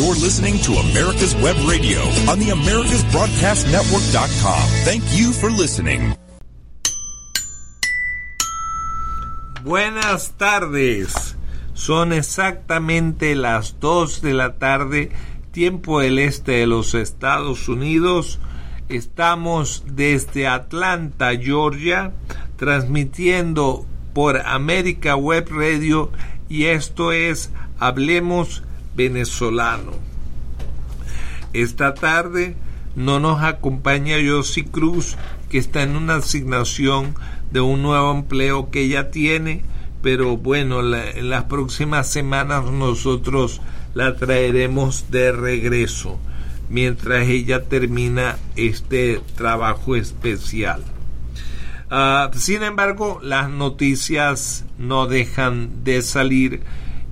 You're listening to America's Web Radio on the. Thank you for listening. Buenas tardes. Son exactamente las 2 de la tarde, tiempo del este de los Estados Unidos. Estamos desde Atlanta, Georgia, transmitiendo por América Web Radio y esto es Hablemos Venezolano. Esta tarde no nos acompaña Yossi Cruz, que está en una asignación de un nuevo empleo que ella tiene, pero bueno, en las próximas semanas nosotros la traeremos de regreso mientras ella termina este trabajo especial. Ah, sin embargo, las noticias no dejan de salir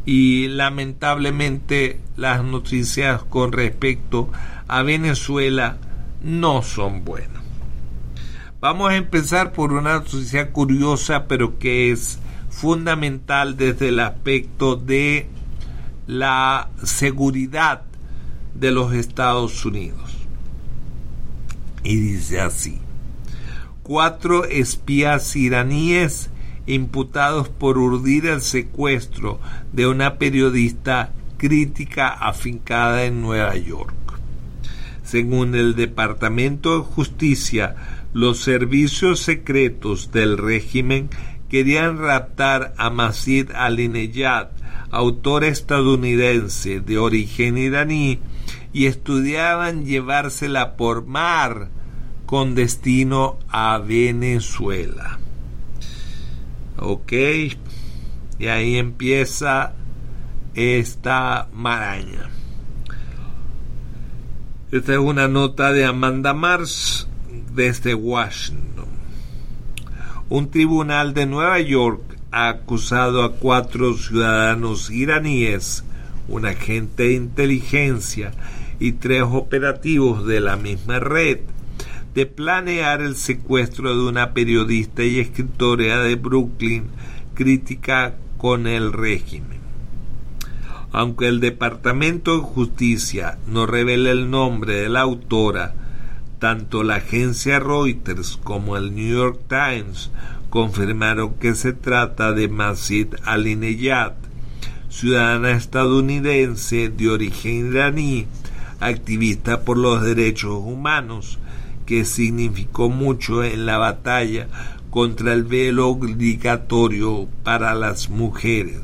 y lamentablemente las noticias con respecto a Venezuela no son buenas. Vamos a empezar por una noticia curiosa pero que es fundamental desde el aspecto de la seguridad de los Estados Unidos. Y dice así, cuatro espías iraníes imputados por urdir el secuestro de una periodista crítica afincada en Nueva York. Según el Departamento de Justicia, los servicios secretos del régimen querían raptar a Masid Alinejad, autor estadounidense de origen iraní, y estudiaban llevársela por mar con destino a Venezuela. Ok, y ahí empieza esta maraña. Esta es una nota de Amanda Mars desde Washington. Un tribunal de Nueva York ha acusado a cuatro ciudadanos iraníes, un agente de inteligencia y tres operativos de la misma red de planear el secuestro de una periodista y escritora de Brooklyn crítica con el régimen. Aunque el Departamento de Justicia no revela el nombre de la autora, tanto la agencia Reuters como el New York Times confirmaron que se trata de Masid Alinejad, ciudadana estadounidense de origen iraní, activista por los derechos humanos, que significó mucho en la batalla contra el velo obligatorio para las mujeres.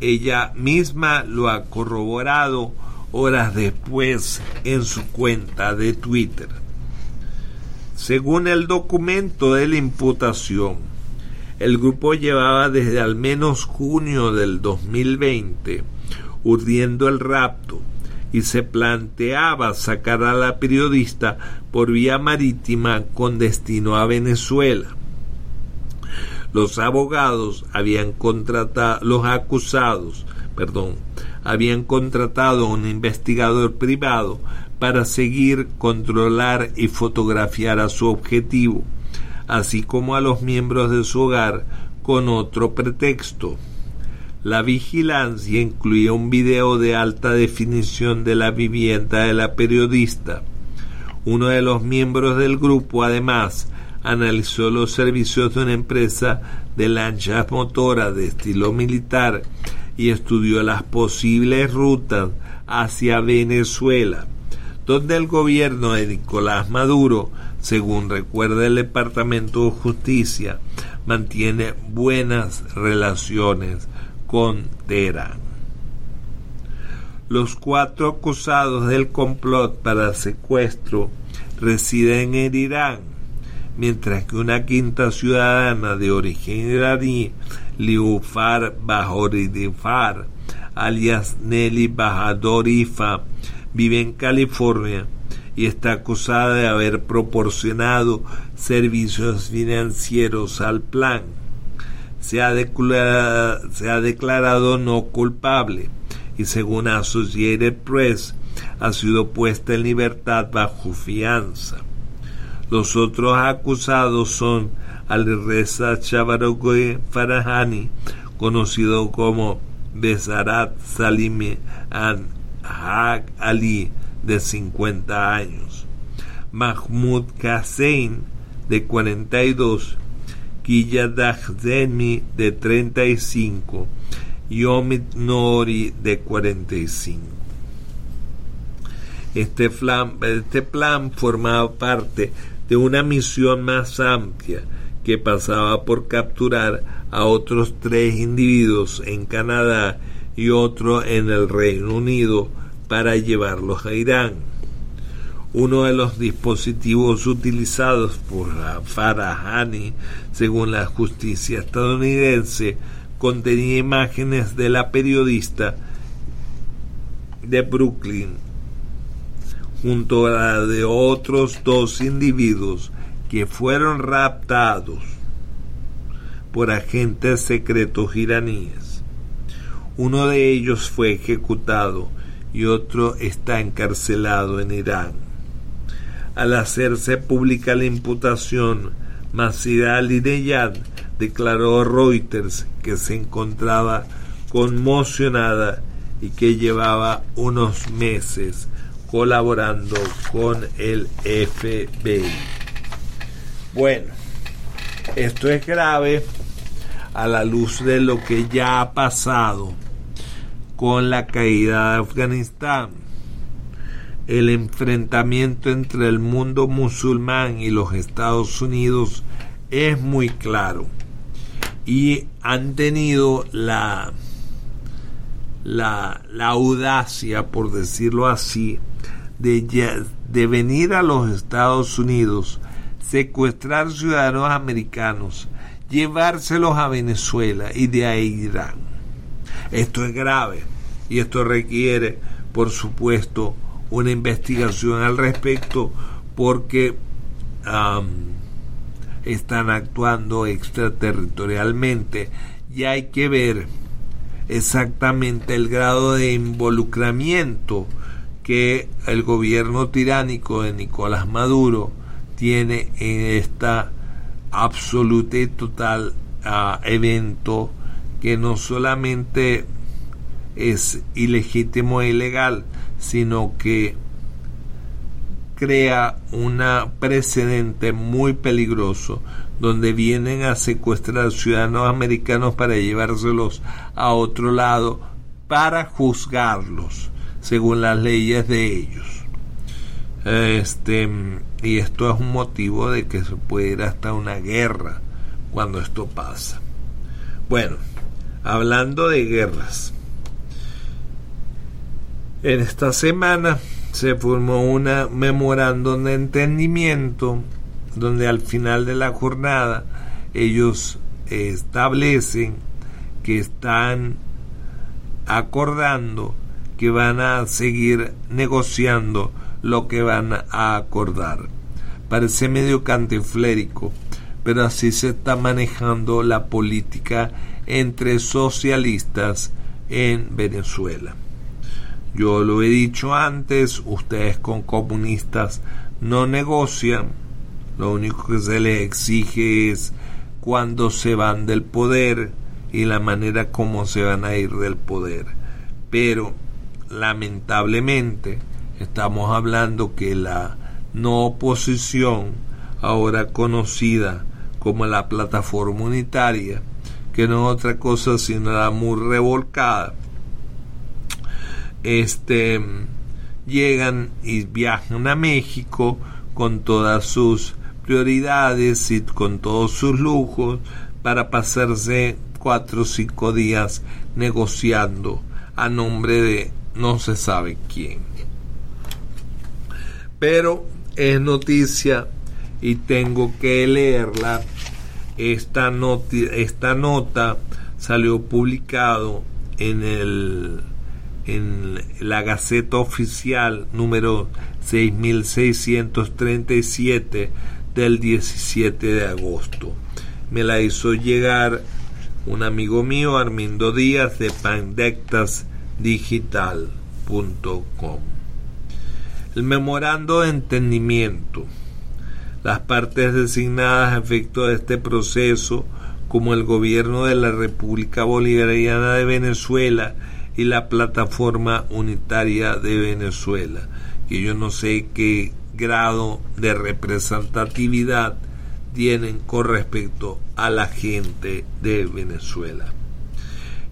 Ella misma lo ha corroborado horas después en su cuenta de Twitter. Según el documento de la imputación, el grupo llevaba desde al menos junio del 2020 urdiendo el rapto y se planteaba sacar a la periodista por vía marítima con destino a Venezuela. Los abogados habían contratado, los acusados, perdón, habían contratado a un investigador privado para seguir, controlar y fotografiar a su objetivo, así como a los miembros de su hogar con otro pretexto. La vigilancia incluía un video de alta definición de la vivienda de la periodista. Uno de los miembros del grupo, además, analizó los servicios de una empresa de lanchas motoras de estilo militar y estudió las posibles rutas hacia Venezuela, donde el gobierno de Nicolás Maduro, según recuerda el Departamento de Justicia, mantiene buenas relaciones Los cuatro acusados del complot para secuestro residen en Irán, mientras que una quinta ciudadana de origen iraní, Liufar Bajoridifar, alias Nelly Bajadorifa, vive en California y está acusada de haber proporcionado servicios financieros al plan se ha, declarado, no culpable y según Associated Press ha sido puesta en libertad bajo fianza. Los otros acusados son Alireza Chavarogoy Farahani, conocido como Besarat Salimi Haq Ali, de 50 años, Mahmoud Hussein, de 42, Killa Dahzemi, de 35, y Omid Nori, de 45. Este plan, este plan formaba parte de una misión más amplia que pasaba por capturar a otros tres individuos en Canadá y otro en el Reino Unido para llevarlos a Irán. Uno de los dispositivos utilizados por Farahani, según la justicia estadounidense, contenía imágenes de la periodista de Brooklyn junto a la de otros dos individuos que fueron raptados por agentes secretos iraníes. Uno de ellos fue ejecutado y otro está encarcelado en Irán. Al hacerse pública la imputación, Masida Alineyad declaró a Reuters que se encontraba conmocionada y que llevaba unos meses colaborando con el FBI. Bueno, esto es grave a la luz de lo que ya ha pasado con la caída de Afganistán. El enfrentamiento entre el mundo musulmán y los Estados Unidos es muy claro y han tenido la, la, la audacia, por decirlo así, de, de venir a los Estados Unidos, secuestrar ciudadanos americanos, llevárselos a Venezuela y de ahí Irán. Esto es grave y esto requiere, por supuesto, una investigación al respecto porque están actuando extraterritorialmente y hay que ver exactamente el grado de involucramiento que el gobierno tiránico de Nicolás Maduro tiene en esta absoluta y total ah, evento que no solamente es ilegítimo e ilegal, sino que crea un precedente muy peligroso donde vienen a secuestrar ciudadanos americanos para llevárselos a otro lado para juzgarlos según las leyes de ellos. Este, y esto es un motivo de que se puede ir hasta una guerra cuando esto pasa. Bueno, hablando de guerras, en esta semana se formó una memorándum de entendimiento donde al final de la jornada ellos establecen que están acordando que van a seguir negociando lo que van a acordar. Parece medio cantiflérico, pero así se está manejando la política entre socialistas en Venezuela. Yo lo he dicho antes, ustedes con comunistas no negocian, lo único que se les exige es cuándo se van del poder y la manera como se van a ir del poder. Pero lamentablemente estamos hablando que la no oposición, ahora conocida como la plataforma unitaria, que no es otra cosa sino la muy revolcada, este, llegan y viajan a México con todas sus prioridades y con todos sus lujos para pasarse cuatro o cinco días negociando a nombre de no se sabe quién. Pero es noticia y tengo que leerla. Esta, esta nota salió publicado en el en la Gaceta Oficial número 6637 del 17 de agosto. Me la hizo llegar un amigo mío, Armindo Díaz, de Pandectas digital.com. El memorando de entendimiento. Las partes designadas a efecto de este proceso, como el gobierno de la República Bolivariana de Venezuela y la Plataforma Unitaria de Venezuela, que yo no sé qué grado de representatividad tienen con respecto a la gente de Venezuela.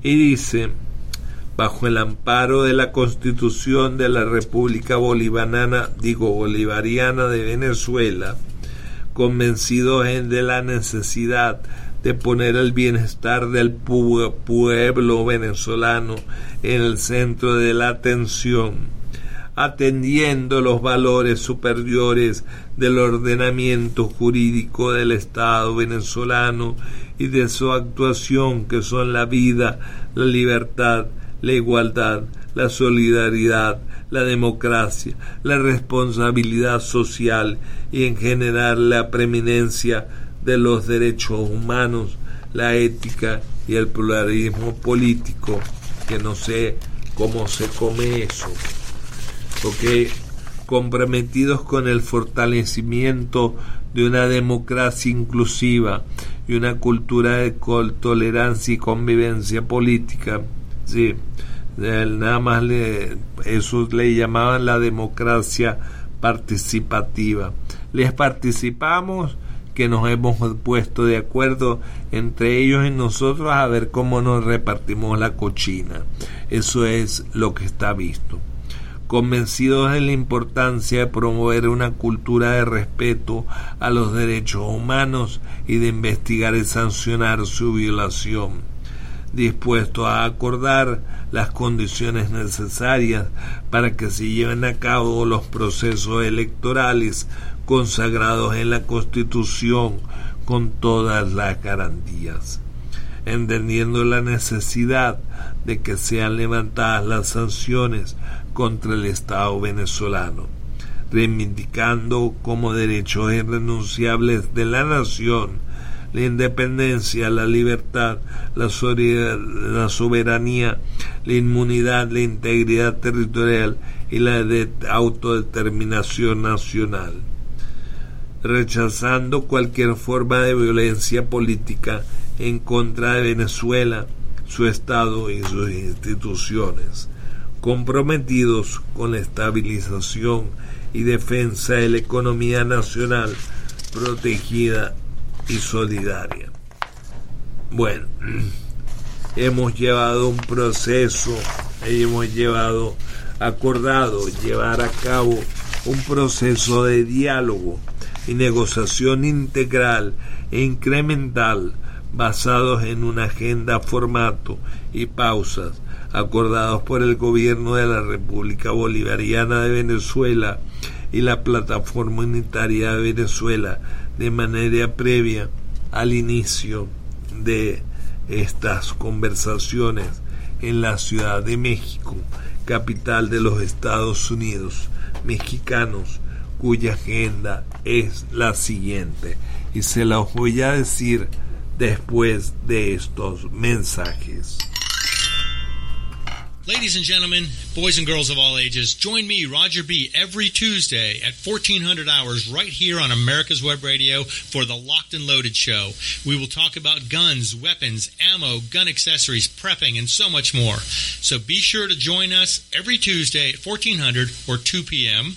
Y dice, bajo el amparo de la Constitución de la República Bolivariana, digo Bolivariana de Venezuela, convencidos de la necesidad de poner el bienestar del pueblo venezolano en el centro de la atención atendiendo los valores superiores del ordenamiento jurídico del Estado venezolano y de su actuación que son la vida, la libertad, la igualdad, la solidaridad, la democracia, la responsabilidad social y en general la preeminencia de los derechos humanos, la ética y el pluralismo político, que no sé cómo se come eso porque comprometidos con el fortalecimiento de una democracia inclusiva y una cultura de tolerancia y convivencia política. Sí, nada más le, eso le llamaban la democracia participativa. Les participamos que nos hemos puesto de acuerdo entre ellos y nosotros a ver cómo nos repartimos la cochina. Eso es lo que está visto convencidos de la importancia de promover una cultura de respeto a los derechos humanos y de investigar y sancionar su violación, dispuestos a acordar las condiciones necesarias para que se lleven a cabo los procesos electorales consagrados en la Constitución con todas las garantías entendiendo la necesidad de que sean levantadas las sanciones contra el Estado venezolano, reivindicando como derechos irrenunciables de la nación la independencia, la libertad, la, soberanía, la inmunidad, la integridad territorial y la autodeterminación nacional, rechazando cualquier forma de violencia política en contra de Venezuela, su Estado y sus instituciones comprometidos con la estabilización y defensa de la economía nacional protegida y solidaria. Bueno, hemos llevado un proceso, hemos llevado, acordado llevar a cabo un proceso de diálogo y negociación integral e incremental basados en una agenda, formato y pausas acordados por el gobierno de la República Bolivariana de Venezuela y la Plataforma Unitaria de Venezuela de manera previa al inicio de estas conversaciones en la Ciudad de México, capital de los Estados Unidos mexicanos, cuya agenda es la siguiente y se la voy a decir después de estos mensajes. Ladies and gentlemen, boys and girls of all ages, join me, Roger B., every Tuesday at 1400 hours right here on America's Web Radio for the Locked and Loaded Show. We will talk about guns, weapons, ammo, gun accessories, prepping, and so much more. So be sure to join us every Tuesday at 1400 or 2 p.m.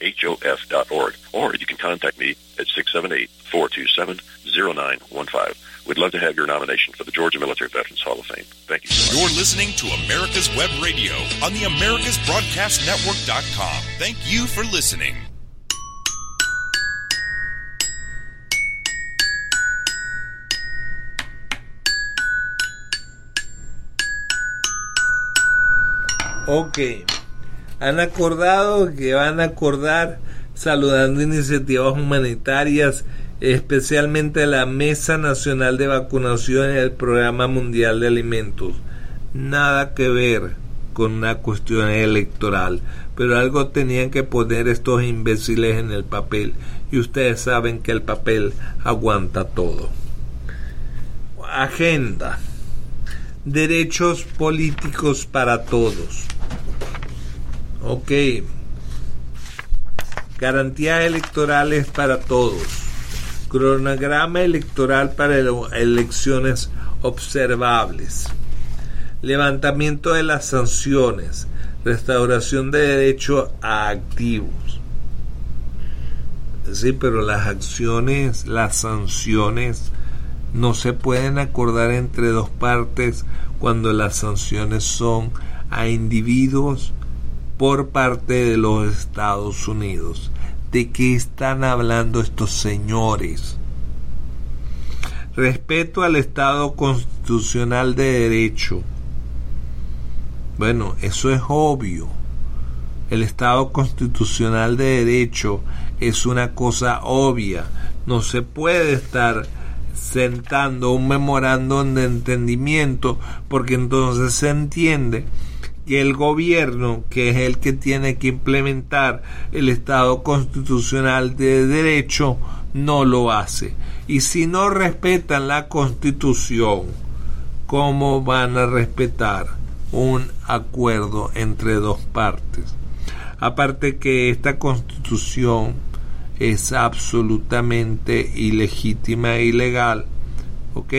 www.gmbhof.org, or you can contact me at 678-427-0915. We'd love to have your nomination for the Georgia Military Veterans Hall of Fame. Thank you so You're listening to America's Web Radio on the AmericasBroadcastNetwork.com. Thank you for listening. Ok. Han acordado que van a acordar saludando iniciativas humanitarias especialmente la Mesa Nacional de Vacunación y el Programa Mundial de Alimentos. Nada que ver con una cuestión electoral, pero algo tenían que poner estos imbéciles en el papel y ustedes saben que el papel aguanta todo. Agenda. Derechos políticos para todos. Ok. Garantías electorales para todos. Cronograma electoral para elecciones observables. Levantamiento de las sanciones. Restauración de derecho a activos. Sí, pero las acciones, las sanciones no se pueden acordar entre dos partes cuando las sanciones son a individuos por parte de los Estados Unidos. ¿De qué están hablando estos señores? Respeto al Estado constitucional de derecho. Bueno, eso es obvio. El Estado constitucional de derecho es una cosa obvia. No se puede estar sentando un memorándum de entendimiento porque entonces se entiende que el gobierno, que es el que tiene que implementar el Estado constitucional de derecho, no lo hace. Y si no respetan la constitución, ¿cómo van a respetar un acuerdo entre dos partes? Aparte que esta constitución es absolutamente ilegítima e ilegal. ¿Ok?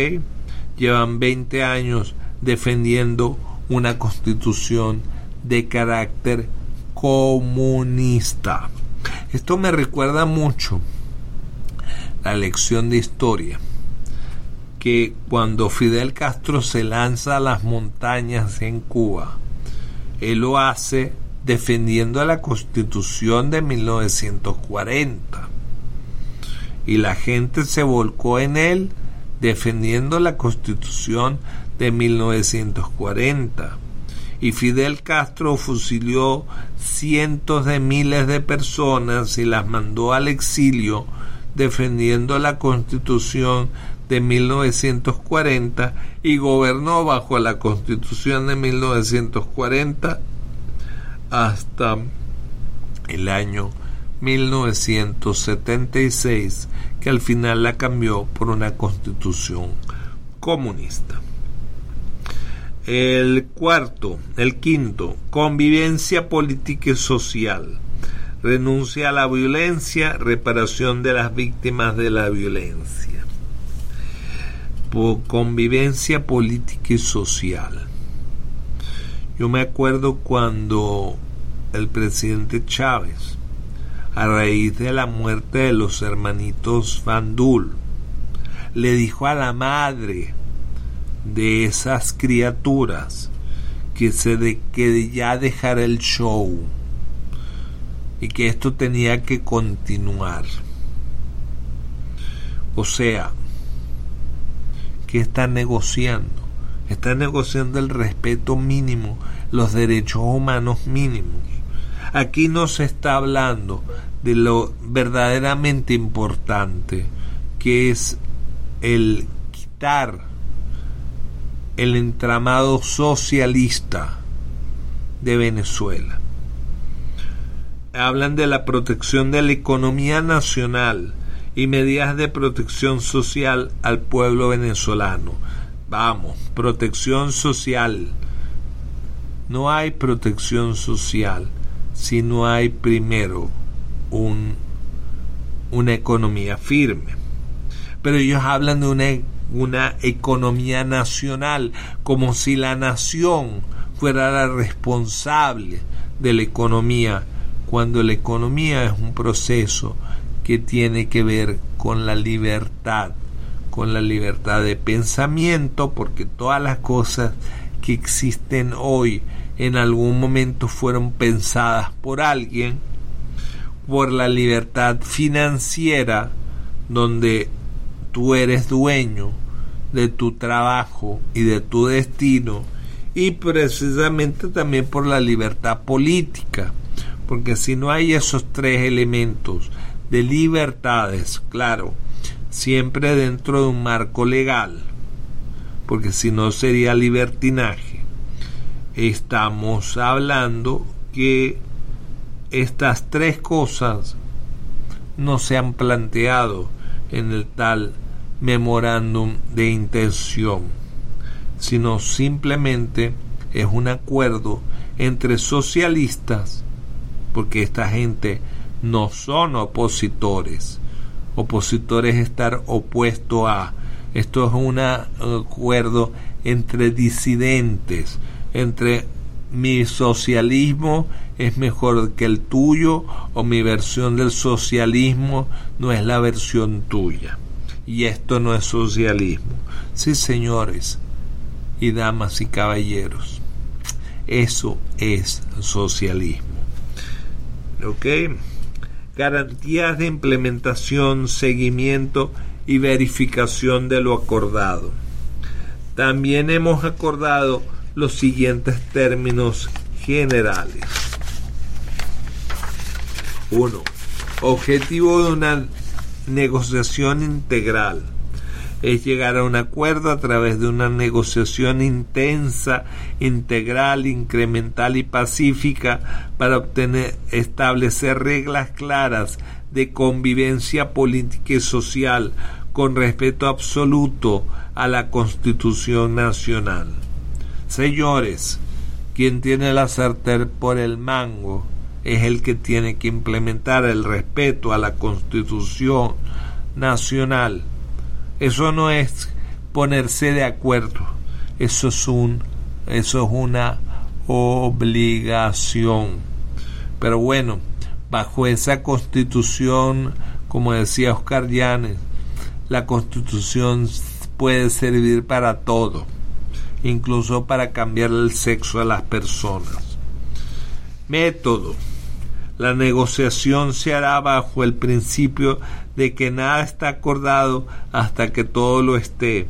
Llevan 20 años defendiendo una constitución de carácter comunista. Esto me recuerda mucho la lección de historia que cuando Fidel Castro se lanza a las montañas en Cuba, él lo hace defendiendo la constitución de 1940. Y la gente se volcó en él defendiendo la constitución de 1940. Y Fidel Castro fusiló cientos de miles de personas y las mandó al exilio defendiendo la constitución de 1940 y gobernó bajo la constitución de 1940 hasta el año 1976, que al final la cambió por una constitución comunista. El cuarto, el quinto, convivencia política y social. Renuncia a la violencia, reparación de las víctimas de la violencia. Por convivencia política y social. Yo me acuerdo cuando el presidente Chávez, a raíz de la muerte de los hermanitos Van le dijo a la madre de esas criaturas que se de, que ya dejara el show y que esto tenía que continuar. O sea, que están negociando? está negociando el respeto mínimo, los derechos humanos mínimos. Aquí no se está hablando de lo verdaderamente importante, que es el quitar el entramado socialista de Venezuela. Hablan de la protección de la economía nacional y medidas de protección social al pueblo venezolano. Vamos, protección social. No hay protección social si no hay primero un, una economía firme. Pero ellos hablan de una, una economía nacional, como si la nación fuera la responsable de la economía, cuando la economía es un proceso que tiene que ver con la libertad con la libertad de pensamiento, porque todas las cosas que existen hoy en algún momento fueron pensadas por alguien, por la libertad financiera, donde tú eres dueño de tu trabajo y de tu destino, y precisamente también por la libertad política, porque si no hay esos tres elementos de libertades, claro, siempre dentro de un marco legal, porque si no sería libertinaje. Estamos hablando que estas tres cosas no se han planteado en el tal memorándum de intención, sino simplemente es un acuerdo entre socialistas, porque esta gente no son opositores. Opositores es estar opuesto a. Esto es un acuerdo entre disidentes, entre mi socialismo es mejor que el tuyo o mi versión del socialismo no es la versión tuya. Y esto no es socialismo. Sí, señores y damas y caballeros, eso es socialismo. ¿Ok? Garantías de implementación, seguimiento y verificación de lo acordado. También hemos acordado los siguientes términos generales. 1. Objetivo de una negociación integral es llegar a un acuerdo a través de una negociación intensa, integral, incremental y pacífica para obtener establecer reglas claras de convivencia política y social con respeto absoluto a la Constitución Nacional. Señores, quien tiene la sartén por el mango es el que tiene que implementar el respeto a la Constitución Nacional. Eso no es ponerse de acuerdo, eso es un eso es una obligación. Pero bueno, bajo esa Constitución, como decía Oscar Llanes, la Constitución puede servir para todo incluso para cambiar el sexo a las personas. Método. La negociación se hará bajo el principio de que nada está acordado hasta que todo lo esté.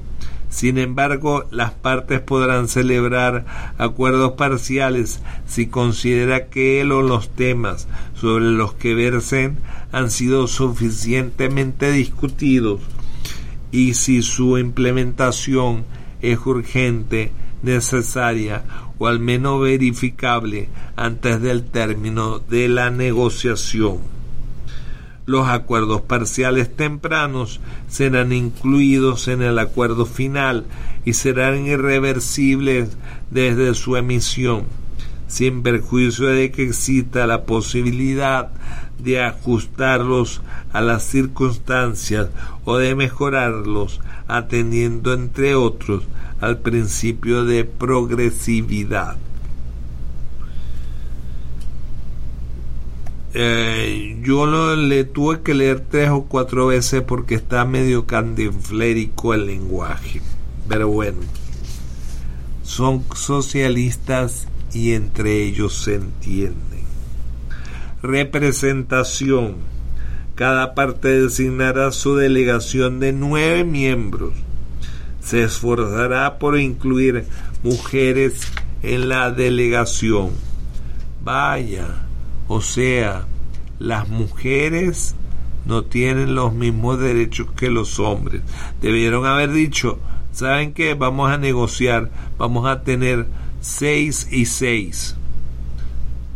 Sin embargo, las partes podrán celebrar acuerdos parciales si considera que él o los temas sobre los que versen han sido suficientemente discutidos y si su implementación es urgente, necesaria o al menos verificable antes del término de la negociación. Los acuerdos parciales tempranos serán incluidos en el acuerdo final y serán irreversibles desde su emisión, sin perjuicio de que exista la posibilidad de ajustarlos a las circunstancias o de mejorarlos atendiendo entre otros al principio de progresividad. Eh, yo lo, le tuve que leer tres o cuatro veces porque está medio candiflérico el lenguaje. Pero bueno, son socialistas y entre ellos se entienden. Representación cada parte designará su delegación de nueve miembros. Se esforzará por incluir mujeres en la delegación. Vaya, o sea, las mujeres no tienen los mismos derechos que los hombres. Debieron haber dicho, ¿saben qué? Vamos a negociar, vamos a tener seis y seis.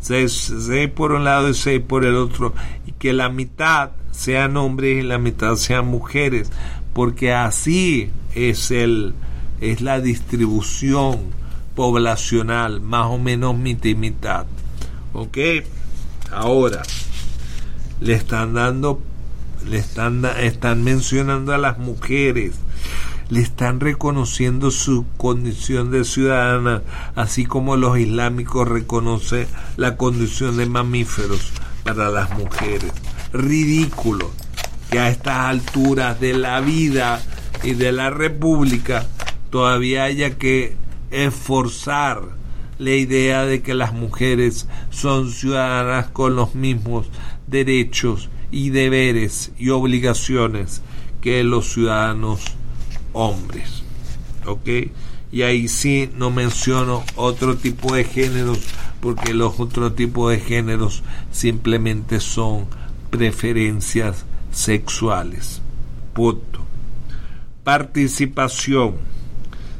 Seis, seis por un lado y seis por el otro que la mitad sean hombres y la mitad sean mujeres, porque así es el es la distribución poblacional, más o menos mitad y mitad. ¿Ok? Ahora, le están dando, le están, están mencionando a las mujeres, le están reconociendo su condición de ciudadana, así como los islámicos reconocen la condición de mamíferos para las mujeres. Ridículo que a estas alturas de la vida y de la República todavía haya que esforzar la idea de que las mujeres son ciudadanas con los mismos derechos y deberes y obligaciones que los ciudadanos hombres. ¿Ok? Y ahí sí no menciono otro tipo de géneros porque los otros tipos de géneros simplemente son preferencias sexuales. Punto. Participación.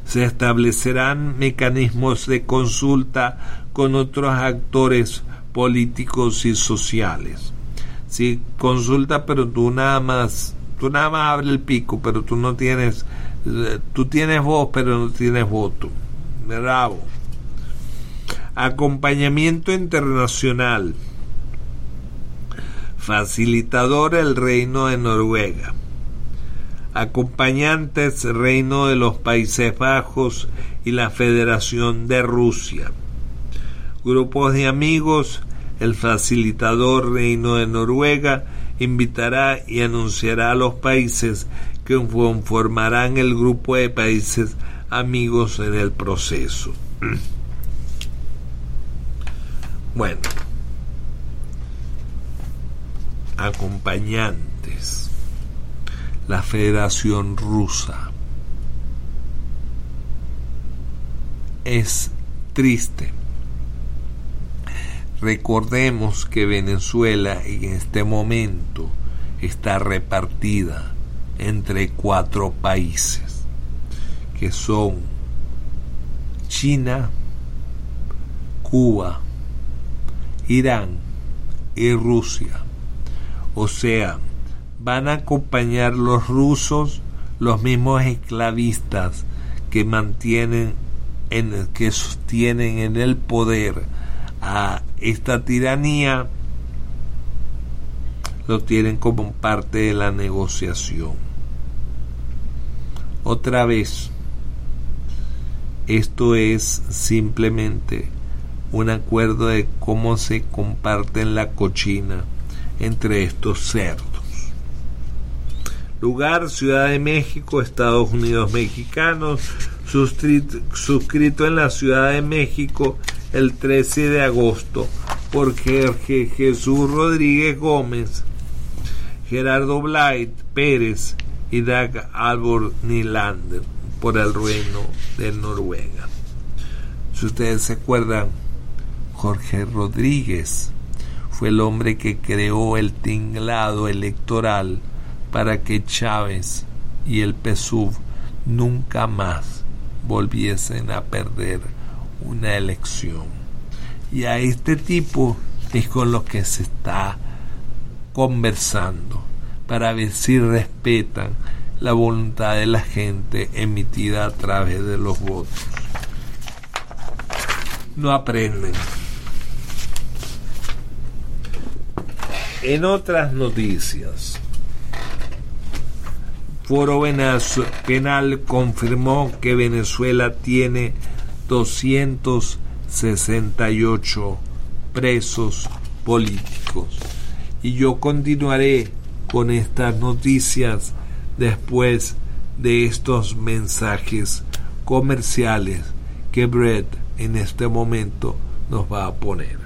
Se establecerán mecanismos de consulta con otros actores políticos y sociales. Si consulta, pero tú nada más, tú nada más abre el pico, pero tú no tienes, tú tienes voz, pero no tienes voto. Bravo. Acompañamiento internacional. Facilitador el Reino de Noruega. Acompañantes Reino de los Países Bajos y la Federación de Rusia. Grupos de amigos, el facilitador Reino de Noruega invitará y anunciará a los países que conformarán el grupo de países amigos en el proceso. Bueno, acompañantes, la Federación Rusa. Es triste. Recordemos que Venezuela en este momento está repartida entre cuatro países, que son China, Cuba, Irán y Rusia. O sea, van a acompañar los rusos los mismos esclavistas que mantienen en que sostienen en el poder a esta tiranía lo tienen como parte de la negociación. Otra vez, esto es simplemente un acuerdo de cómo se comparten la cochina entre estos cerdos. Lugar, Ciudad de México, Estados Unidos Mexicanos, suscrito en la Ciudad de México el 13 de agosto por Jesús Rodríguez Gómez, Gerardo Blight Pérez y Dag Albor Nylander por el reino de Noruega. Si ustedes se acuerdan, Jorge Rodríguez fue el hombre que creó el tinglado electoral para que Chávez y el PSUV nunca más volviesen a perder una elección. Y a este tipo es con lo que se está conversando para ver si respetan la voluntad de la gente emitida a través de los votos. No aprenden. En otras noticias, Foro Penal confirmó que Venezuela tiene 268 presos políticos. Y yo continuaré con estas noticias después de estos mensajes comerciales que Brett en este momento nos va a poner.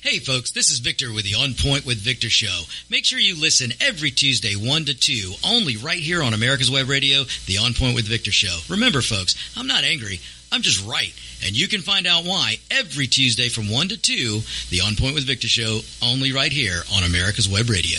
Hey folks, this is Victor with the On Point with Victor show. Make sure you listen every Tuesday 1 to 2, only right here on America's Web Radio, the On Point with Victor show. Remember folks, I'm not angry, I'm just right. And you can find out why every Tuesday from 1 to 2, the On Point with Victor show, only right here on America's Web Radio.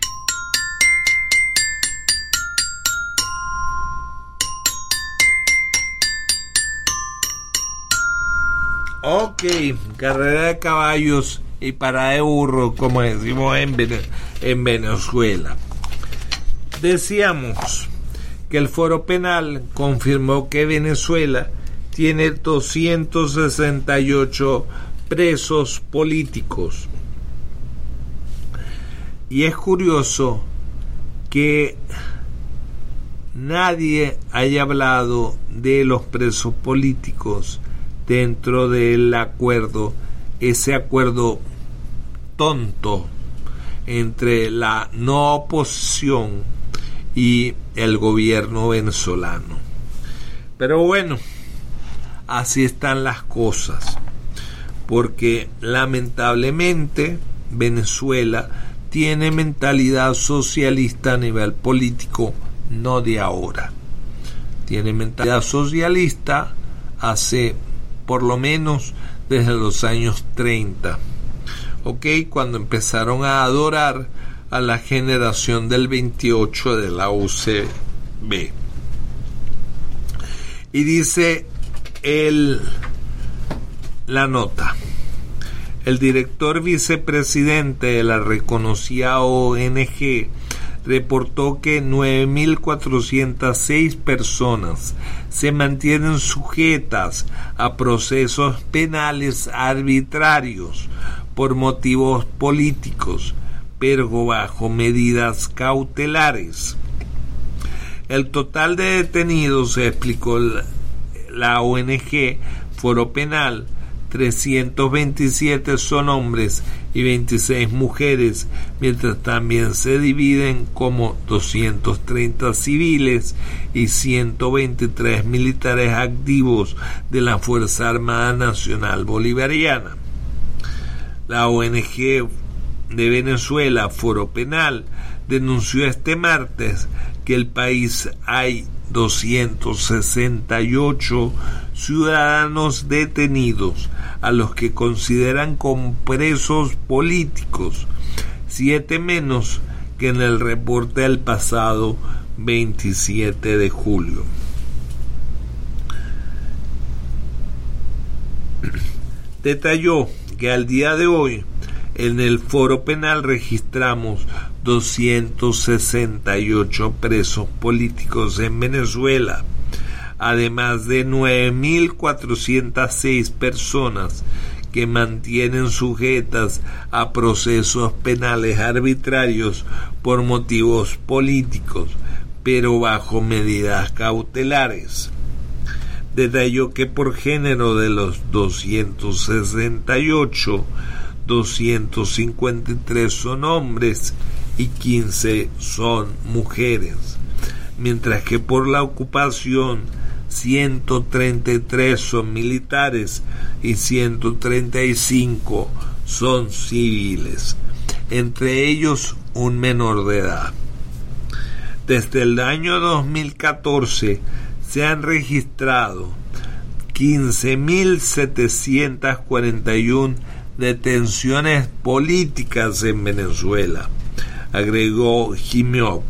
Ok, carrera de caballos y parada de burro, como decimos en, en Venezuela. Decíamos que el foro penal confirmó que Venezuela tiene 268 presos políticos. Y es curioso que nadie haya hablado de los presos políticos dentro del acuerdo, ese acuerdo tonto entre la no oposición y el gobierno venezolano. Pero bueno, así están las cosas, porque lamentablemente Venezuela tiene mentalidad socialista a nivel político, no de ahora. Tiene mentalidad socialista hace por lo menos desde los años 30, ¿ok? Cuando empezaron a adorar a la generación del 28 de la UCB. Y dice el, la nota. El director vicepresidente de la reconocida ONG reportó que 9.406 personas se mantienen sujetas a procesos penales arbitrarios por motivos políticos, pero bajo medidas cautelares. El total de detenidos, explicó la ONG Foro Penal, 327 son hombres y 26 mujeres, mientras también se dividen como 230 civiles y 123 militares activos de la Fuerza Armada Nacional Bolivariana. La ONG de Venezuela, Foro Penal, denunció este martes que el país hay 268 ciudadanos detenidos a los que consideran como presos políticos, siete menos que en el reporte del pasado 27 de julio. Detalló que al día de hoy en el foro penal registramos 268 presos políticos en Venezuela, además de 9.406 personas que mantienen sujetas a procesos penales arbitrarios por motivos políticos, pero bajo medidas cautelares. Detalló que por género de los 268, 253 son hombres y 15 son mujeres, mientras que por la ocupación 133 son militares y 135 son civiles, entre ellos un menor de edad. Desde el año 2014 se han registrado 15.741 detenciones políticas en Venezuela, agregó Jimiov,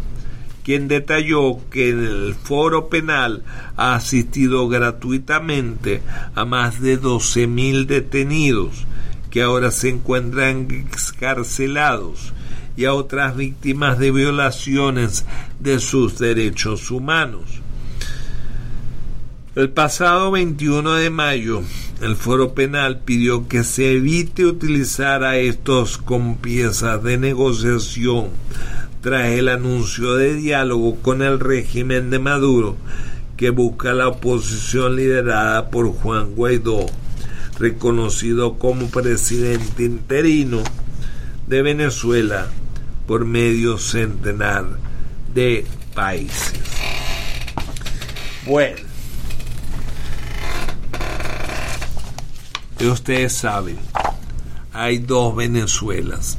quien detalló que el foro penal ha asistido gratuitamente a más de 12.000 detenidos que ahora se encuentran excarcelados y a otras víctimas de violaciones de sus derechos humanos. El pasado 21 de mayo, el Foro Penal pidió que se evite utilizar a estos como piezas de negociación tras el anuncio de diálogo con el régimen de Maduro que busca la oposición liderada por Juan Guaidó, reconocido como presidente interino de Venezuela por medio centenar de países. Bueno, ustedes saben, hay dos Venezuelas.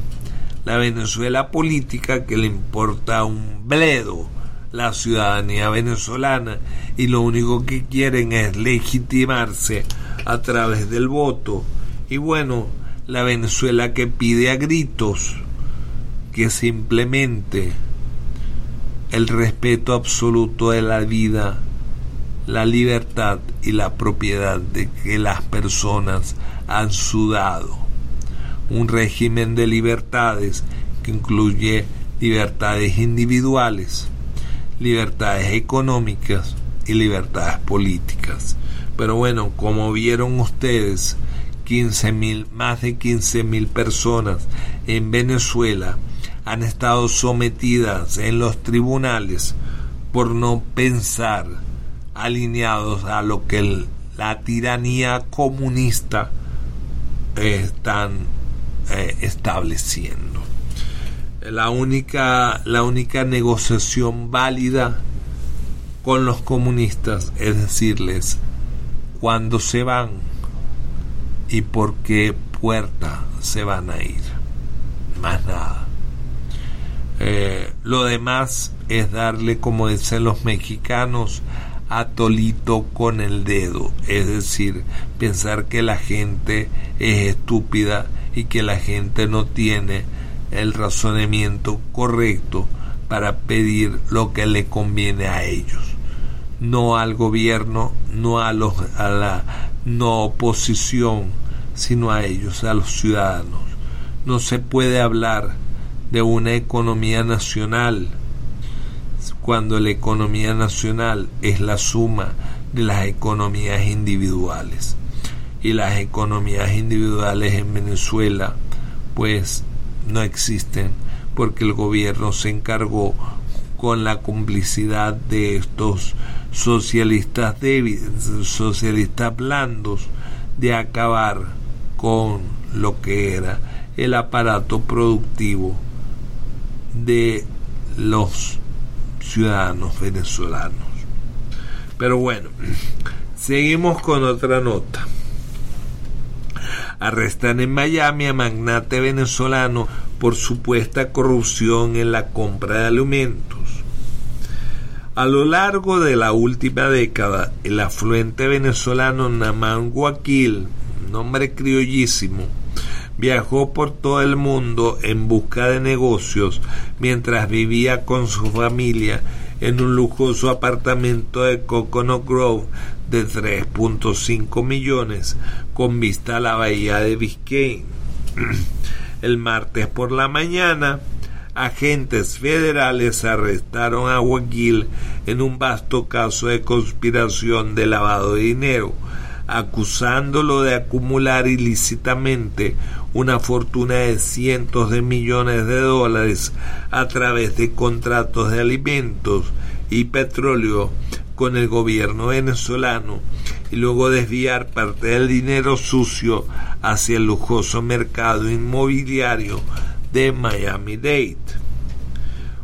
La Venezuela política que le importa un bledo la ciudadanía venezolana y lo único que quieren es legitimarse a través del voto. Y bueno, la Venezuela que pide a gritos que simplemente el respeto absoluto de la vida, la libertad y la propiedad de que las personas han sudado. Un régimen de libertades que incluye libertades individuales, libertades económicas y libertades políticas. Pero bueno, como vieron ustedes, 15 mil, más de 15 mil personas en Venezuela han estado sometidas en los tribunales por no pensar alineados a lo que la tiranía comunista están eh, estableciendo. La única, la única negociación válida con los comunistas es decirles cuándo se van y por qué puerta se van a ir. Más nada. Eh, lo demás es darle, como dicen los mexicanos, atolito con el dedo, es decir, pensar que la gente es estúpida y que la gente no tiene el razonamiento correcto para pedir lo que le conviene a ellos, no al gobierno, no a, los, a la no oposición, sino a ellos, a los ciudadanos. No se puede hablar de una economía nacional cuando la economía nacional es la suma de las economías individuales. Y las economías individuales en Venezuela pues no existen porque el gobierno se encargó con la complicidad de estos socialistas débiles, socialistas blandos, de acabar con lo que era el aparato productivo de los ciudadanos venezolanos. Pero bueno, seguimos con otra nota. Arrestan en Miami a magnate venezolano por supuesta corrupción en la compra de alimentos. A lo largo de la última década, el afluente venezolano Naman Guaquil, nombre criollísimo, viajó por todo el mundo en busca de negocios mientras vivía con su familia en un lujoso apartamento de Coconut Grove de 3.5 millones con vista a la bahía de Biscayne. El martes por la mañana, agentes federales arrestaron a Guaquil en un vasto caso de conspiración de lavado de dinero, acusándolo de acumular ilícitamente una fortuna de cientos de millones de dólares a través de contratos de alimentos y petróleo con el gobierno venezolano y luego desviar parte del dinero sucio hacia el lujoso mercado inmobiliario de Miami-Dade.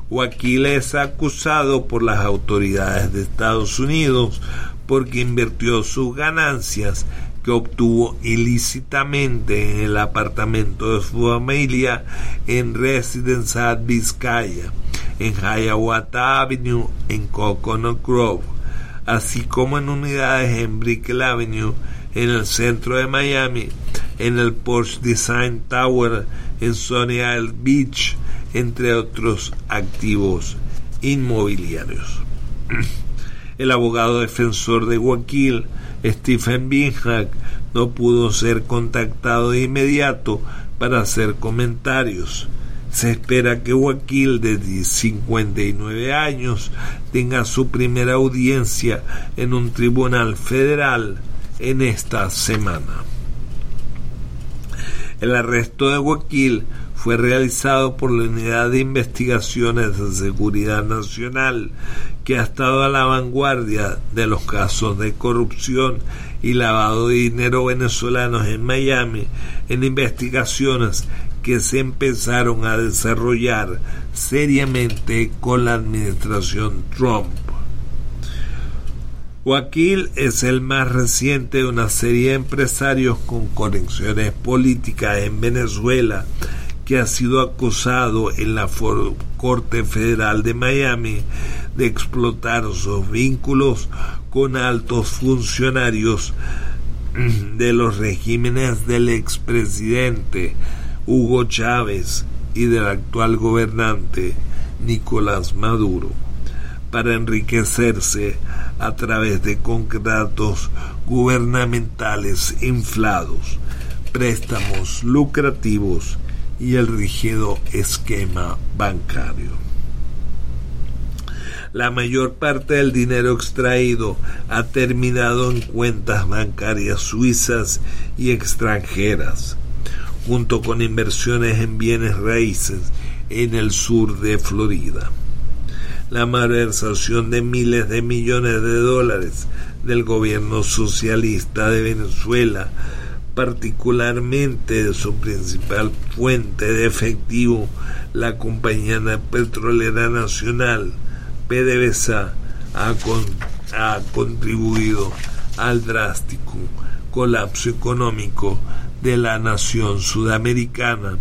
Joaquín es acusado por las autoridades de Estados Unidos porque invirtió sus ganancias que obtuvo ilícitamente en el apartamento de su familia en Residence at Vizcaya, en Hiawatha Avenue, en Coconut Grove, así como en unidades en Brickell Avenue, en el centro de Miami, en el Porsche Design Tower, en Sunny Isle Beach, entre otros activos inmobiliarios. El abogado defensor de Guaquil Stephen Binhack no pudo ser contactado de inmediato para hacer comentarios. Se espera que Wakil de 59 años tenga su primera audiencia en un tribunal federal en esta semana. El arresto de Wakil fue realizado por la Unidad de Investigaciones de Seguridad Nacional que ha estado a la vanguardia de los casos de corrupción y lavado de dinero venezolanos en Miami en investigaciones que se empezaron a desarrollar seriamente con la administración Trump. Joaquín es el más reciente de una serie de empresarios con conexiones políticas en Venezuela que ha sido acusado en la Corte Federal de Miami de explotar sus vínculos con altos funcionarios de los regímenes del expresidente Hugo Chávez y del actual gobernante Nicolás Maduro para enriquecerse a través de contratos gubernamentales inflados, préstamos lucrativos y el rígido esquema bancario. La mayor parte del dinero extraído ha terminado en cuentas bancarias suizas y extranjeras, junto con inversiones en bienes raíces en el sur de Florida. la malversación de miles de millones de dólares del gobierno socialista de Venezuela, particularmente de su principal fuente de efectivo, la compañía petrolera nacional, PDVSA, ha, ha contribuido al drástico colapso económico de la nación sudamericana,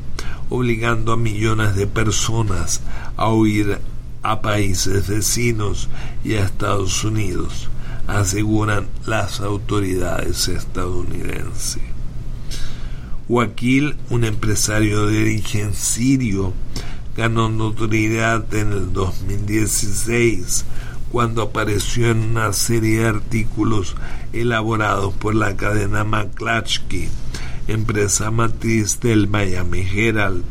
obligando a millones de personas a huir a países vecinos y a Estados Unidos, aseguran las autoridades estadounidenses. Wakil, un empresario de origen sirio, ganó notoriedad en el 2016 cuando apareció en una serie de artículos elaborados por la cadena McClatchy, empresa matriz del Miami Herald,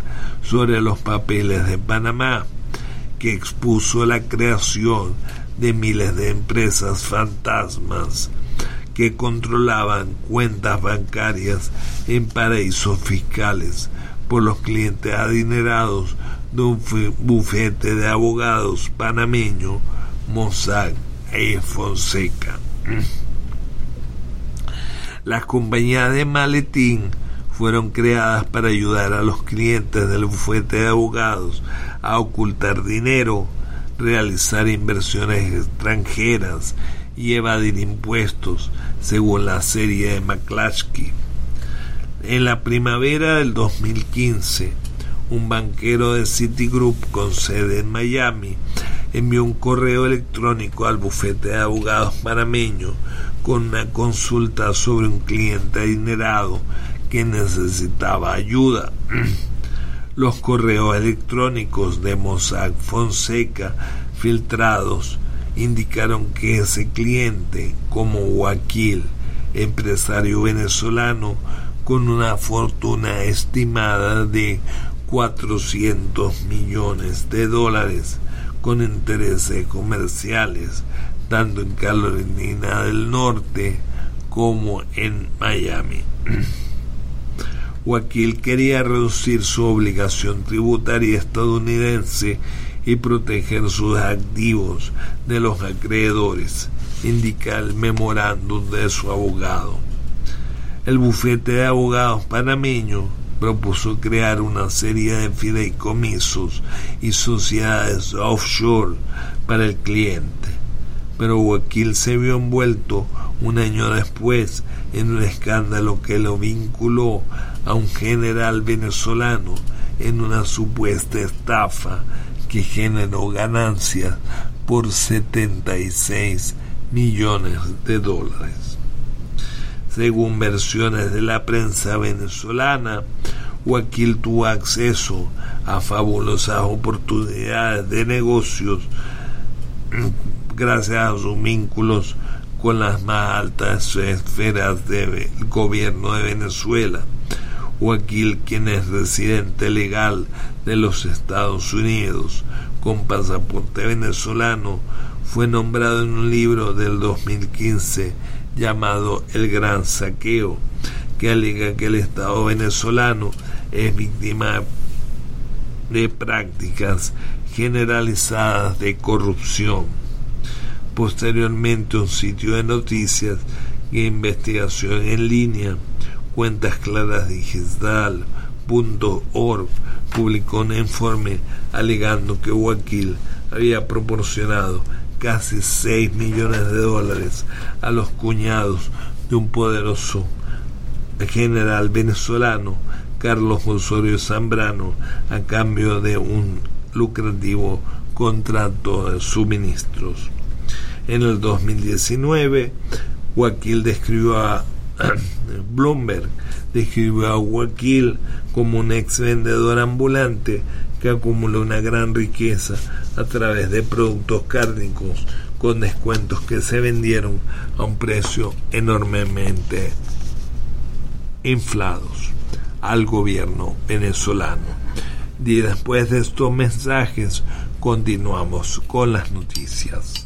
sobre los papeles de Panamá, que expuso la creación de miles de empresas fantasmas que controlaban cuentas bancarias en paraísos fiscales por los clientes adinerados de un bufete de abogados panameño Mossack e Fonseca. Las compañías de maletín fueron creadas para ayudar a los clientes del bufete de abogados a ocultar dinero, realizar inversiones extranjeras y evadir impuestos, según la serie de McClatchy. En la primavera del 2015, un banquero de Citigroup con sede en Miami envió un correo electrónico al bufete de abogados panameño con una consulta sobre un cliente adinerado que necesitaba ayuda. Los correos electrónicos de Mossack Fonseca filtrados indicaron que ese cliente, como Wakil, empresario venezolano con una fortuna estimada de 400 millones de dólares, con intereses comerciales tanto en Carolina del Norte como en Miami. Wakil quería reducir su obligación tributaria estadounidense y proteger sus activos de los acreedores, indica el memorándum de su abogado. El bufete de abogados panameño propuso crear una serie de fideicomisos y sociedades offshore para el cliente, pero Wakil se vio envuelto un año después en un escándalo que lo vinculó a un general venezolano en una supuesta estafa que generó ganancias por 76 millones de dólares. Según versiones de la prensa venezolana, Wakil tuvo acceso a fabulosas oportunidades de negocios gracias a sus vínculos con las más altas esferas del gobierno de Venezuela. Wakil, quien es residente legal de los Estados Unidos con pasaporte venezolano, fue nombrado en un libro del 2015 llamado El Gran Saqueo, que alega que el Estado venezolano es víctima de prácticas generalizadas de corrupción. Posteriormente, un sitio de noticias e investigación en línea, Cuentas Claras Digital.org, publicó un informe alegando que Wakil había proporcionado casi 6 millones de dólares a los cuñados de un poderoso general venezolano, Carlos Osorio Zambrano, a cambio de un lucrativo contrato de suministros. En el 2019, Wakil describió a Bloomberg describió a Wakil como un ex vendedor ambulante que acumuló una gran riqueza a través de productos cárnicos con descuentos que se vendieron a un precio enormemente inflados al gobierno venezolano. Y después de estos mensajes continuamos con las noticias.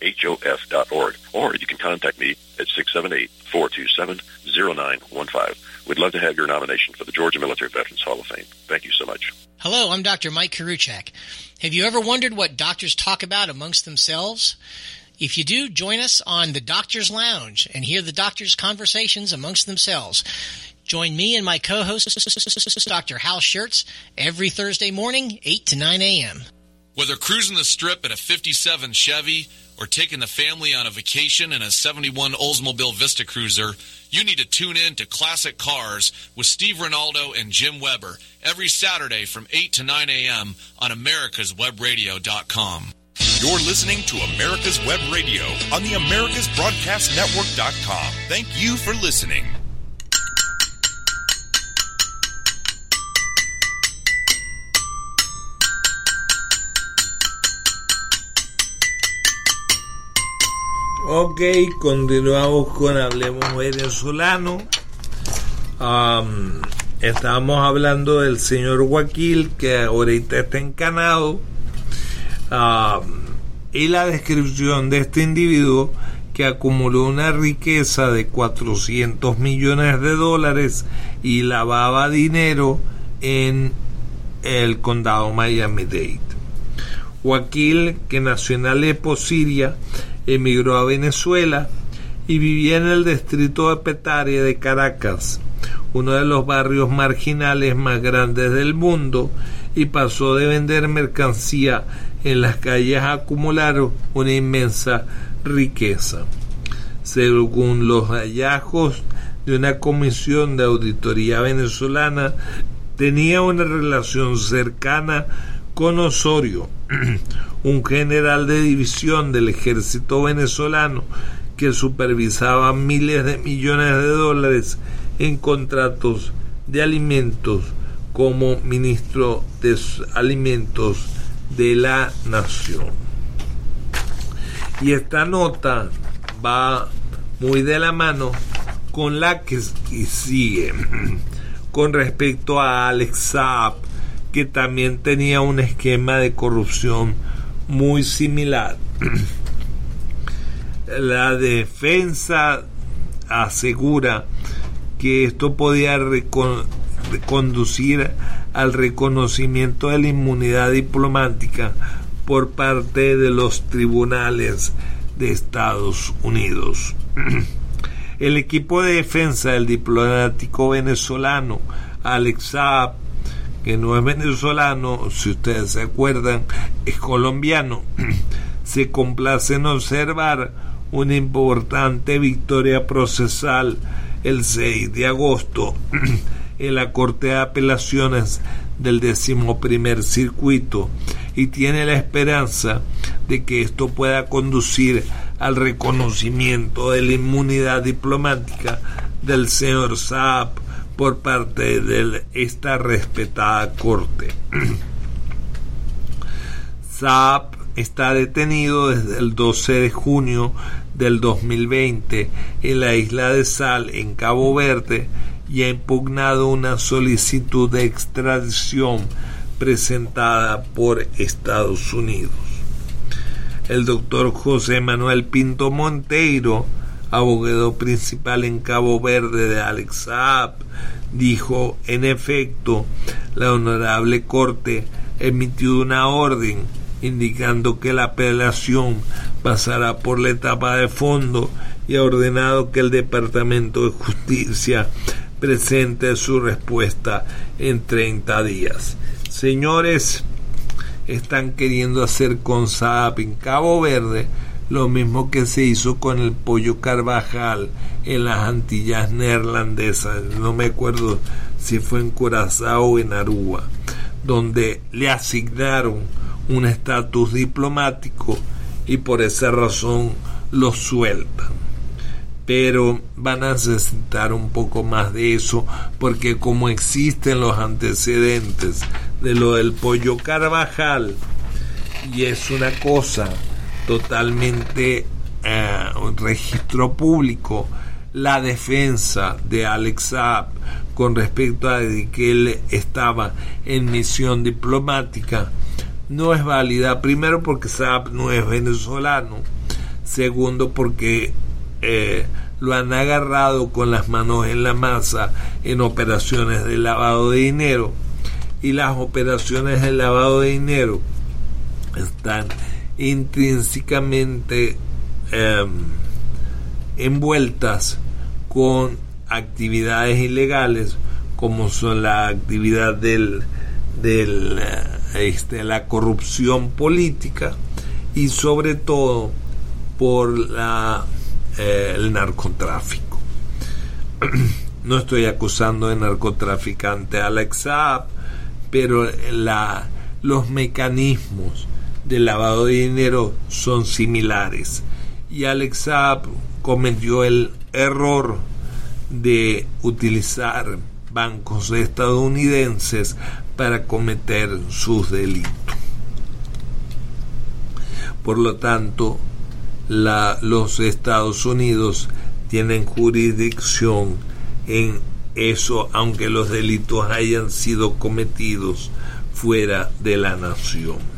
www.gmbhof.org, or you can contact me at 678-427-0915. We'd love to have your nomination for the Georgia Military Veterans Hall of Fame. Thank you so much. Hello, I'm Dr. Mike Karuchak. Have you ever wondered what doctors talk about amongst themselves? If you do, join us on the Doctor's Lounge and hear the doctors' conversations amongst themselves. Join me and my co-host, Dr. Hal Schertz, every Thursday morning, 8 to 9 a.m. Whether cruising the strip in a 57 Chevy or taking the family on a vacation in a 71 Oldsmobile Vista Cruiser, you need to tune in to Classic Cars with Steve Ronaldo and Jim Weber every Saturday from 8 to 9 a.m. on americaswebradio.com. You're listening to America's Web Radio on the AmericasBroadcastNetwork.com. Thank you for listening. Ok, continuamos con Hablemos Venezolano. Um, estábamos hablando del señor Guaquil, que ahorita está encanado. Um, y la descripción de este individuo que acumuló una riqueza de 400 millones de dólares y lavaba dinero en el condado Miami-Dade. Guaquil, que nació en Alepo, Siria, emigró a Venezuela y vivía en el distrito de Petare de Caracas, uno de los barrios marginales más grandes del mundo, y pasó de vender mercancía en las calles a acumular una inmensa riqueza. Según los hallazgos de una comisión de auditoría venezolana, tenía una relación cercana con Osorio, un general de división del ejército venezolano que supervisaba miles de millones de dólares en contratos de alimentos como ministro de alimentos de la nación. Y esta nota va muy de la mano con la que sigue con respecto a Alex Saab que también tenía un esquema de corrupción muy similar. La defensa asegura que esto podía conducir al reconocimiento de la inmunidad diplomática por parte de los tribunales de Estados Unidos. El equipo de defensa del diplomático venezolano Alex que no es venezolano, si ustedes se acuerdan, es colombiano, se complace en observar una importante victoria procesal el 6 de agosto en la Corte de Apelaciones del decimoprimer circuito y tiene la esperanza de que esto pueda conducir al reconocimiento de la inmunidad diplomática del señor Saab por parte de esta respetada corte. Saab está detenido desde el 12 de junio del 2020 en la isla de Sal, en Cabo Verde, y ha impugnado una solicitud de extradición presentada por Estados Unidos. El doctor José Manuel Pinto Monteiro, abogado principal en Cabo Verde de Alex Saab, dijo, en efecto, la honorable Corte emitió una orden indicando que la apelación pasará por la etapa de fondo y ha ordenado que el Departamento de Justicia presente su respuesta en 30 días. Señores, están queriendo hacer con Saab en Cabo Verde lo mismo que se hizo con el pollo Carvajal en las Antillas neerlandesas, no me acuerdo si fue en Curazao o en Aruba, donde le asignaron un estatus diplomático y por esa razón lo sueltan. pero van a necesitar un poco más de eso porque como existen los antecedentes de lo del pollo Carvajal y es una cosa totalmente eh, un registro público la defensa de Alex Saab con respecto a que él estaba en misión diplomática. No es válida primero porque Saab no es venezolano. Segundo porque eh, lo han agarrado con las manos en la masa en operaciones de lavado de dinero. Y las operaciones de lavado de dinero están intrínsecamente em, envueltas con actividades ilegales como son la actividad del, del este, la corrupción política y sobre todo por la eh, el narcotráfico. no estoy acusando de narcotraficante a Saab, pero la, los mecanismos de lavado de dinero son similares. Y Alex Saab cometió el error de utilizar bancos estadounidenses para cometer sus delitos. Por lo tanto, los Estados Unidos tienen jurisdicción en eso, aunque los delitos hayan sido cometidos fuera de la nación.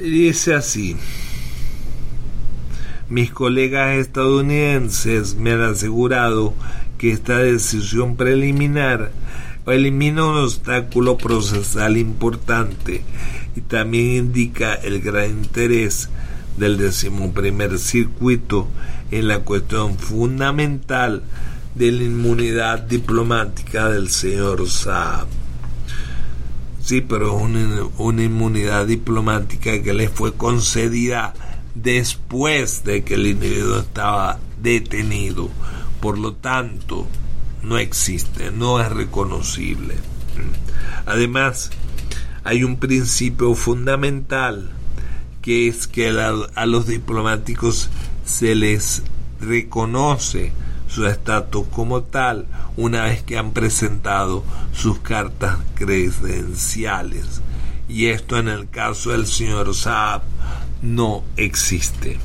Dice así, mis colegas estadounidenses me han asegurado que esta decisión preliminar elimina un obstáculo procesal importante y también indica el gran interés del decimoprimer circuito en la cuestión fundamental de la inmunidad diplomática del señor Saab. Sí, pero una, una inmunidad diplomática que le fue concedida después de que el individuo estaba detenido. Por lo tanto, no existe, no es reconocible. Además, hay un principio fundamental que es que a, los diplomáticos se les reconoce su estatus como tal una vez que han presentado sus cartas credenciales. Y esto en el caso del señor Saab no existe.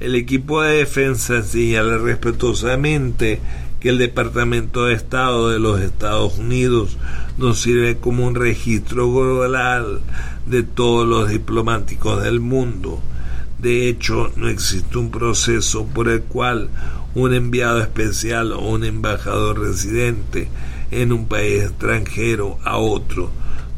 El equipo de defensa señala respetuosamente que el Departamento de Estado de los Estados Unidos nos sirve como un registro global de todos los diplomáticos del mundo. De hecho, no existe un proceso por el cual un enviado especial o un embajador residente en un país extranjero a otro,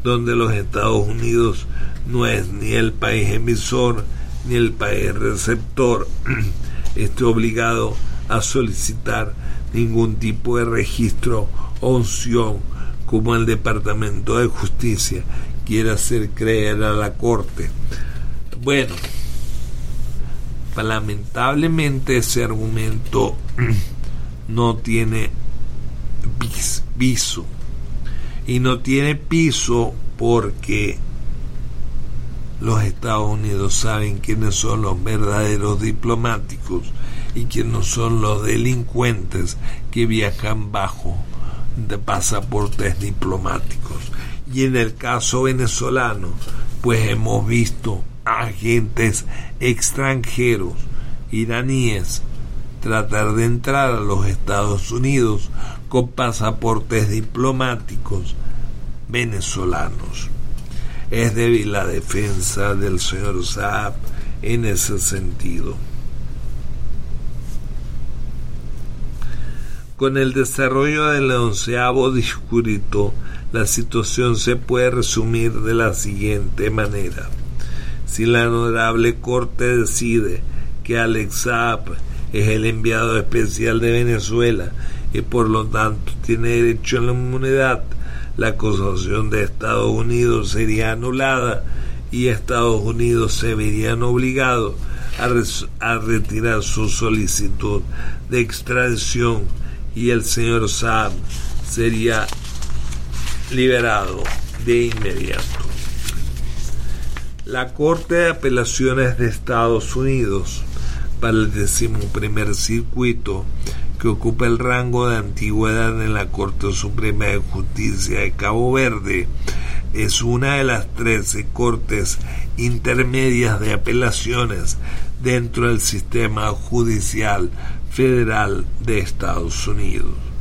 donde los Estados Unidos no es ni el país emisor ni el país receptor, esté obligado a solicitar ningún tipo de registro o unción como el Departamento de Justicia quiere hacer creer a la Corte. Bueno, lamentablemente ese argumento no tiene piso. Y no tiene piso porque los Estados Unidos saben quiénes son los verdaderos diplomáticos y quiénes son los delincuentes que viajan bajo de pasaportes diplomáticos. Y en el caso venezolano, pues hemos visto agentes extranjeros iraníes tratar de entrar a los Estados Unidos con pasaportes diplomáticos venezolanos. Es débil la defensa del señor Saab en ese sentido. Con el desarrollo del onceavo discurito, la situación se puede resumir de la siguiente manera. Si la honorable Corte decide que Alex Saab es el enviado especial de Venezuela y por lo tanto tiene derecho a la inmunidad, la acusación de Estados Unidos sería anulada y Estados Unidos se verían obligados a, a retirar su solicitud de extradición y el señor Saab sería liberado de inmediato. La Corte de Apelaciones de Estados Unidos para el decimoprimer circuito que ocupa el rango de antigüedad en la Corte Suprema de Justicia de Cabo Verde. Es una de las 13 cortes intermedias de apelaciones dentro del sistema judicial federal de Estados Unidos.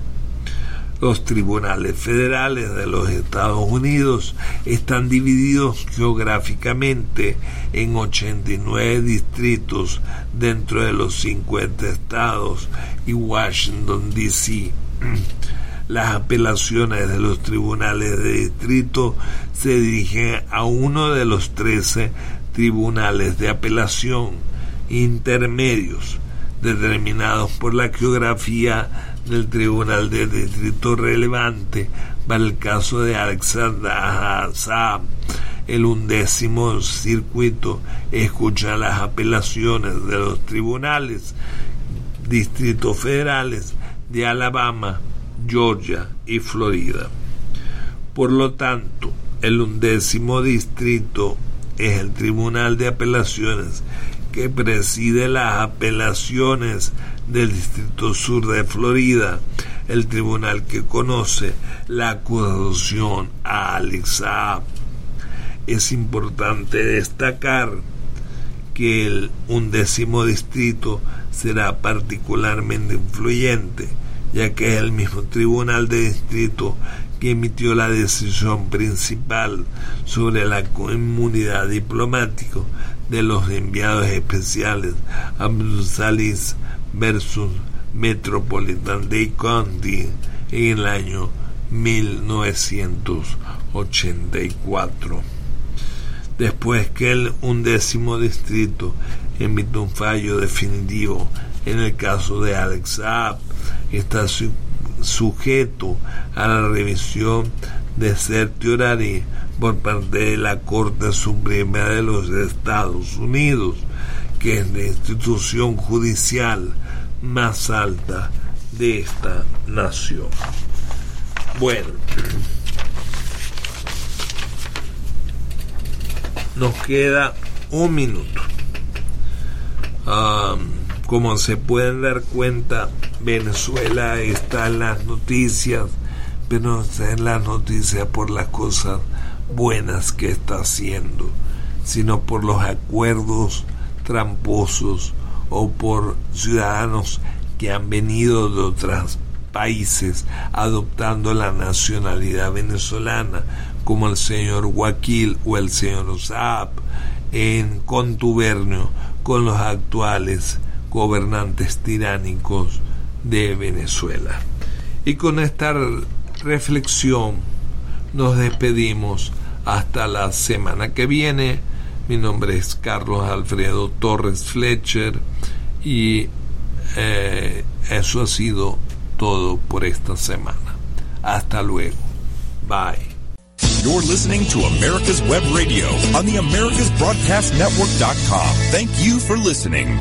Los tribunales federales de los Estados Unidos están divididos geográficamente en 89 distritos dentro de los 50 estados y Washington, D.C. Las apelaciones de los tribunales de distrito se dirigen a uno de los 13 tribunales de apelación intermedios determinados por la geografía del Tribunal de Distrito relevante para el caso de Alexander Saab. El undécimo circuito escucha las apelaciones de los tribunales distritos federales de Alabama, Georgia y Florida. Por lo tanto, el undécimo distrito es el Tribunal de Apelaciones que preside las apelaciones del Distrito Sur de Florida, el tribunal que conoce la acusación a Alex Saab. Es importante destacar que el undécimo distrito será particularmente influyente, ya que es el mismo tribunal de distrito que emitió la decisión principal sobre la inmunidad diplomática de los enviados especiales Abdul Salis versus Metropolitan Day County en el año 1984. Después que el undécimo distrito emitió un fallo definitivo en el caso de Alex Saab, está sujeto a la revisión de certiorari por parte de la Corte Suprema de los Estados Unidos, que es la institución judicial más alta de esta nación. Bueno, nos queda un minuto. como se pueden dar cuenta, Venezuela está en las noticias, pero no está en las noticias por las cosas buenas que está haciendo, sino por los acuerdos tramposos o por ciudadanos que han venido de otros países adoptando la nacionalidad venezolana, como el señor Guaquil o el señor Saab, en contubernio con los actuales gobernantes tiránicos de Venezuela. Y con esta reflexión nos despedimos hasta la semana que viene. Mi nombre es Carlos Alfredo Torres Fletcher y eh, eso ha sido todo por esta semana. Hasta luego. Bye. You're listening to America's Web Radio on the AmericasBroadcastNetwork.com. Thank you for listening.